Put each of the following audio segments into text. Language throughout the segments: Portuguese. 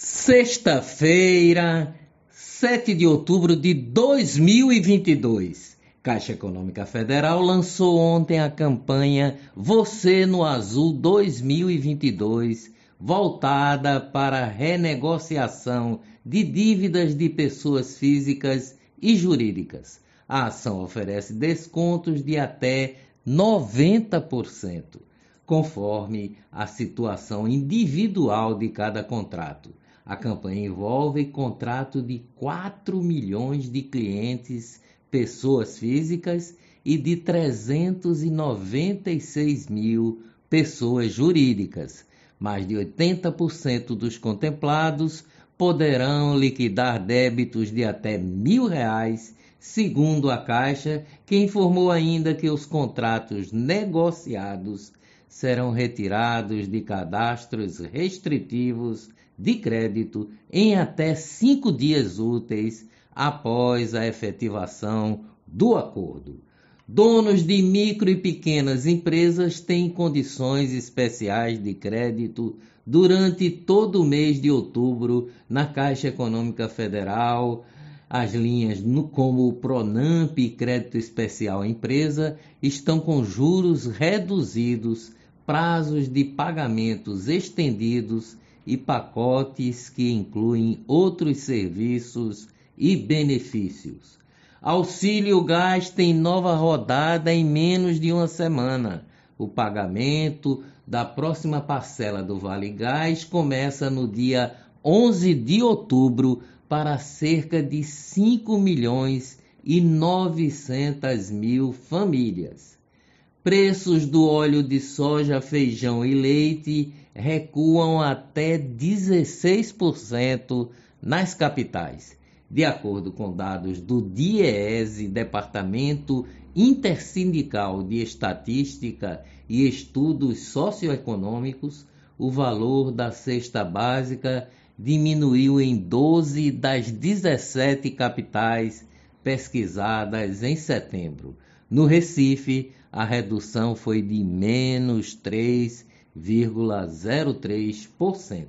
Sexta-feira, 7 de outubro de 2022. Caixa Econômica Federal lançou ontem a campanha Você no Azul 2022, voltada para renegociação de dívidas de pessoas físicas e jurídicas. A ação oferece descontos de até 90%, conforme a situação individual de cada contrato. A campanha envolve contrato de 4 milhões de clientes, pessoas físicas, e de 396 mil pessoas jurídicas. Mais de 80% dos contemplados poderão liquidar débitos de até mil reais, segundo a Caixa, que informou ainda que os contratos negociados serão retirados de cadastros restritivos de crédito em até cinco dias úteis após a efetivação do acordo. Donos de micro e pequenas empresas têm condições especiais de crédito durante todo o mês de outubro na Caixa Econômica Federal. As linhas como o Pronamp e Crédito Especial Empresa estão com juros reduzidos, prazos de pagamentos estendidos e pacotes que incluem outros serviços e benefícios. Auxílio Gás tem nova rodada em menos de uma semana. O pagamento da próxima parcela do Vale Gás começa no dia 11 de outubro para cerca de 5 milhões e 900 mil famílias. Preços do óleo de soja, feijão e leite recuam até 16% nas capitais, de acordo com dados do DIEESE, Departamento Intersindical de Estatística e Estudos Socioeconômicos, o valor da cesta básica diminuiu em 12 das 17 capitais pesquisadas em setembro. No Recife, a redução foi de menos 3,03%.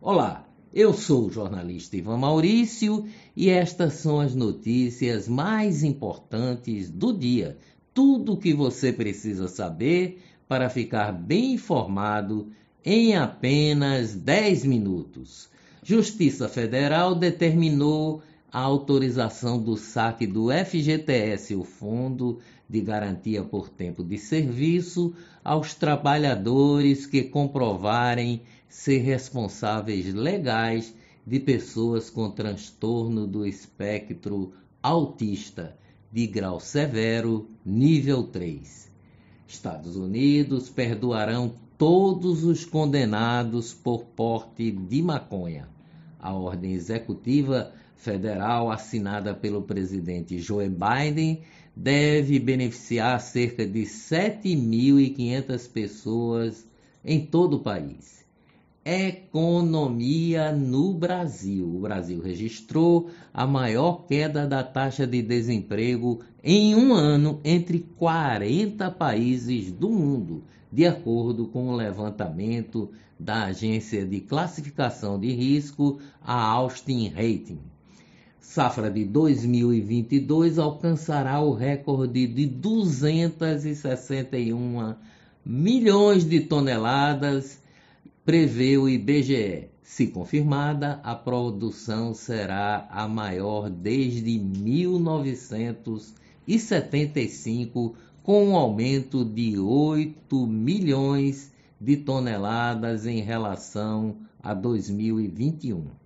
Olá, eu sou o jornalista Ivan Maurício e estas são as notícias mais importantes do dia. Tudo o que você precisa saber para ficar bem informado em apenas 10 minutos. Justiça Federal determinou a autorização do saque do FGTS, o Fundo de Garantia por Tempo de Serviço, aos trabalhadores que comprovarem ser responsáveis legais de pessoas com transtorno do espectro autista de grau severo, nível 3. Estados Unidos perdoarão todos os condenados por porte de maconha. A ordem executiva federal assinada pelo presidente Joe Biden deve beneficiar cerca de 7.500 pessoas em todo o país. Economia no Brasil. O Brasil registrou a maior queda da taxa de desemprego em um ano entre 40 países do mundo, de acordo com o levantamento da agência de classificação de risco, a Austin Rating safra de 2022 alcançará o recorde de 261 milhões de toneladas, prevê o IBGE. Se confirmada, a produção será a maior desde 1975, com um aumento de 8 milhões de toneladas em relação a 2021.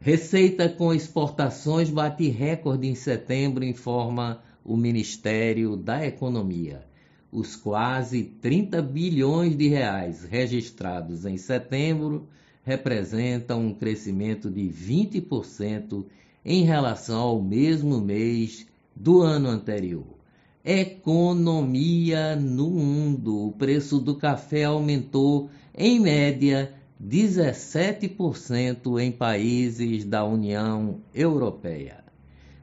Receita com exportações bate recorde em setembro, informa o Ministério da Economia. Os quase 30 bilhões de reais registrados em setembro representam um crescimento de 20% em relação ao mesmo mês do ano anterior. Economia no mundo. O preço do café aumentou em média 17% em países da União Europeia.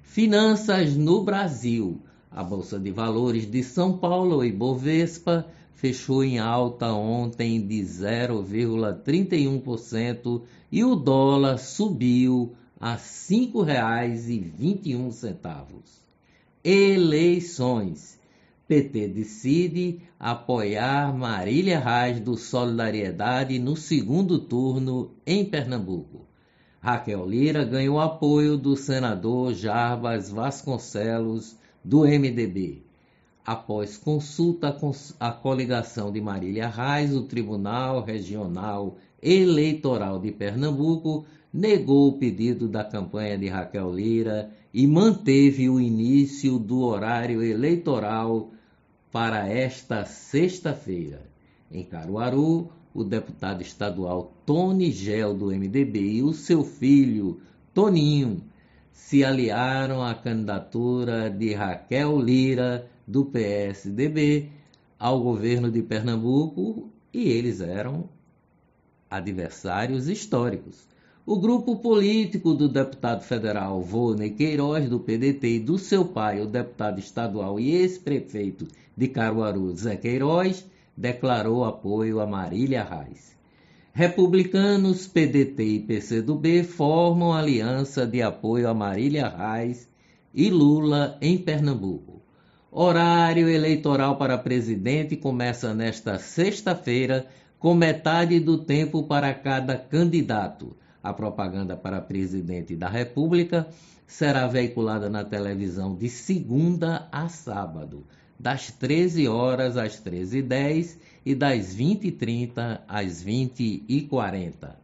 Finanças no Brasil. A Bolsa de Valores de São Paulo e Bovespa fechou em alta ontem de 0,31% e o dólar subiu a R$ 5,21. Eleições. PT decide apoiar Marília Reis do Solidariedade no segundo turno em Pernambuco. Raquel Lira ganhou apoio do senador Jarbas Vasconcelos, do MDB. Após consulta com a coligação de Marília Reis, o Tribunal Regional Eleitoral de Pernambuco negou o pedido da campanha de Raquel Lira e manteve o início do horário eleitoral para esta sexta-feira. Em Caruaru, o deputado estadual Tony Gel, do MDB, e o seu filho, Toninho, se aliaram à candidatura de Raquel Lira, do PSDB, ao governo de Pernambuco e eles eram adversários históricos. O grupo político do deputado federal Volney Queiroz, do PDT, e do seu pai, o deputado estadual e ex-prefeito de Caruaru, Zé Queiroz, declarou apoio a Marília Reis. Republicanos, PDT e PCdoB formam aliança de apoio a Marília Reis e Lula em Pernambuco. Horário eleitoral para presidente começa nesta sexta-feira, com metade do tempo para cada candidato. A propaganda para presidente da República será veiculada na televisão de segunda a sábado das 13 horas às 13h10 e das 20h30 às 20h40.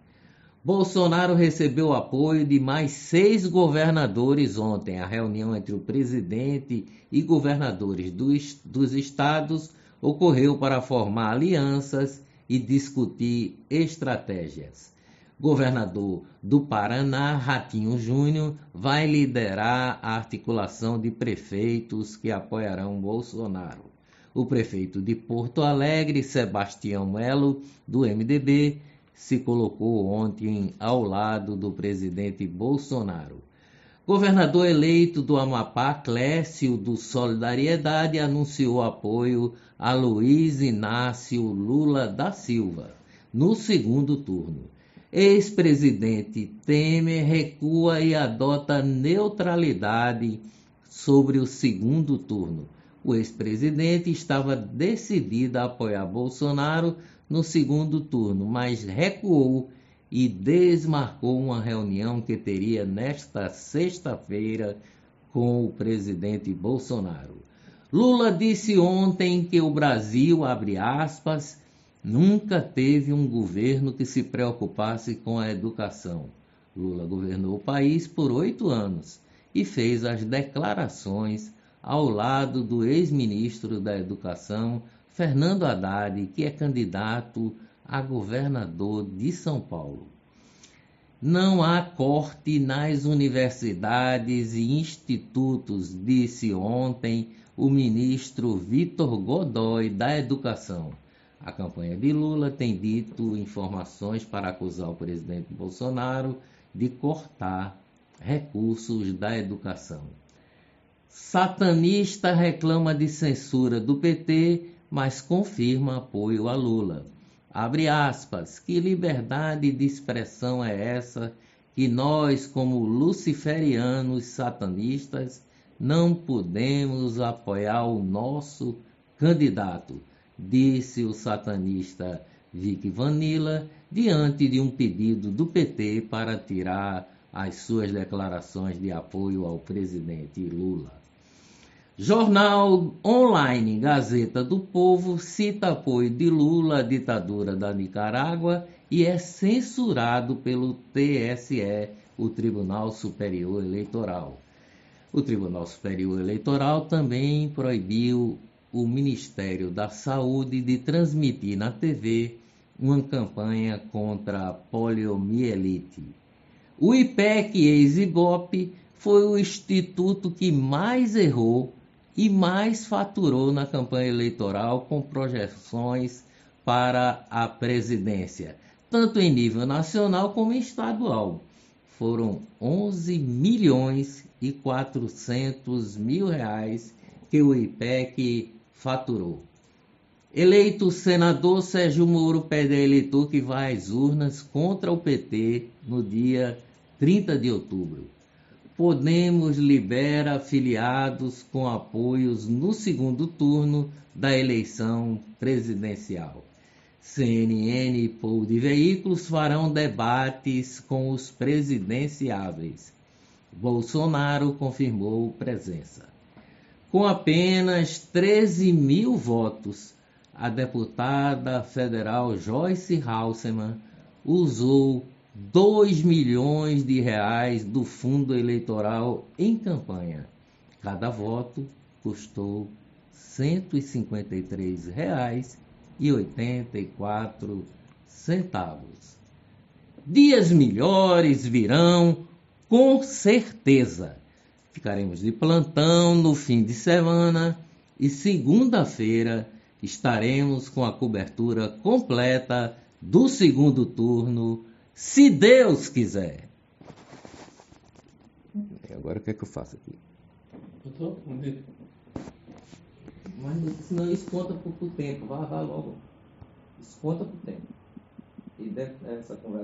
Bolsonaro recebeu apoio de mais seis governadores ontem. A reunião entre o presidente e governadores dos, dos estados ocorreu para formar alianças e discutir estratégias governador do Paraná, Ratinho Júnior, vai liderar a articulação de prefeitos que apoiarão Bolsonaro. O prefeito de Porto Alegre, Sebastião Melo, do MDB, se colocou ontem ao lado do presidente Bolsonaro. Governador eleito do Amapá, Clécio do Solidariedade, anunciou apoio a Luiz Inácio Lula da Silva no segundo turno. Ex-presidente Temer recua e adota neutralidade sobre o segundo turno. O ex-presidente estava decidido a apoiar Bolsonaro no segundo turno, mas recuou e desmarcou uma reunião que teria nesta sexta-feira com o presidente Bolsonaro. Lula disse ontem que o Brasil, abre aspas, Nunca teve um governo que se preocupasse com a educação. Lula governou o país por oito anos e fez as declarações ao lado do ex-ministro da Educação, Fernando Haddad, que é candidato a governador de São Paulo. Não há corte nas universidades e institutos, disse ontem o ministro Vitor Godoy da Educação. A campanha de Lula tem dito informações para acusar o presidente Bolsonaro de cortar recursos da educação. Satanista reclama de censura do PT, mas confirma apoio a Lula. Abre aspas, que liberdade de expressão é essa que nós, como luciferianos satanistas, não podemos apoiar o nosso candidato? Disse o satanista Vic Vanilla diante de um pedido do PT para tirar as suas declarações de apoio ao presidente Lula. Jornal online Gazeta do Povo cita apoio de Lula à ditadura da Nicarágua e é censurado pelo TSE, o Tribunal Superior Eleitoral. O Tribunal Superior Eleitoral também proibiu o Ministério da Saúde de transmitir na TV uma campanha contra a poliomielite. O IPEC ex-IBOP foi o instituto que mais errou e mais faturou na campanha eleitoral com projeções para a presidência, tanto em nível nacional como estadual. Foram 11 milhões e 400 mil reais que o IPEC faturou. Eleito senador Sérgio Moro pede a eleitor que vá às urnas contra o PT no dia 30 de outubro. Podemos libera afiliados com apoios no segundo turno da eleição presidencial. CNN e Pool de Veículos farão debates com os presidenciáveis. Bolsonaro confirmou presença. Com apenas 13 mil votos, a deputada federal Joyce Halseman usou 2 milhões de reais do fundo eleitoral em campanha. Cada voto custou R$ 153,84 centavos. Dias melhores virão, com certeza. Ficaremos de plantão no fim de semana e segunda-feira estaremos com a cobertura completa do segundo turno se Deus quiser. E agora o que é que eu faço aqui? Mas senão isso conta por, tempo. Vá, vá logo. Isso conta por tempo. E dentro dessa conversa.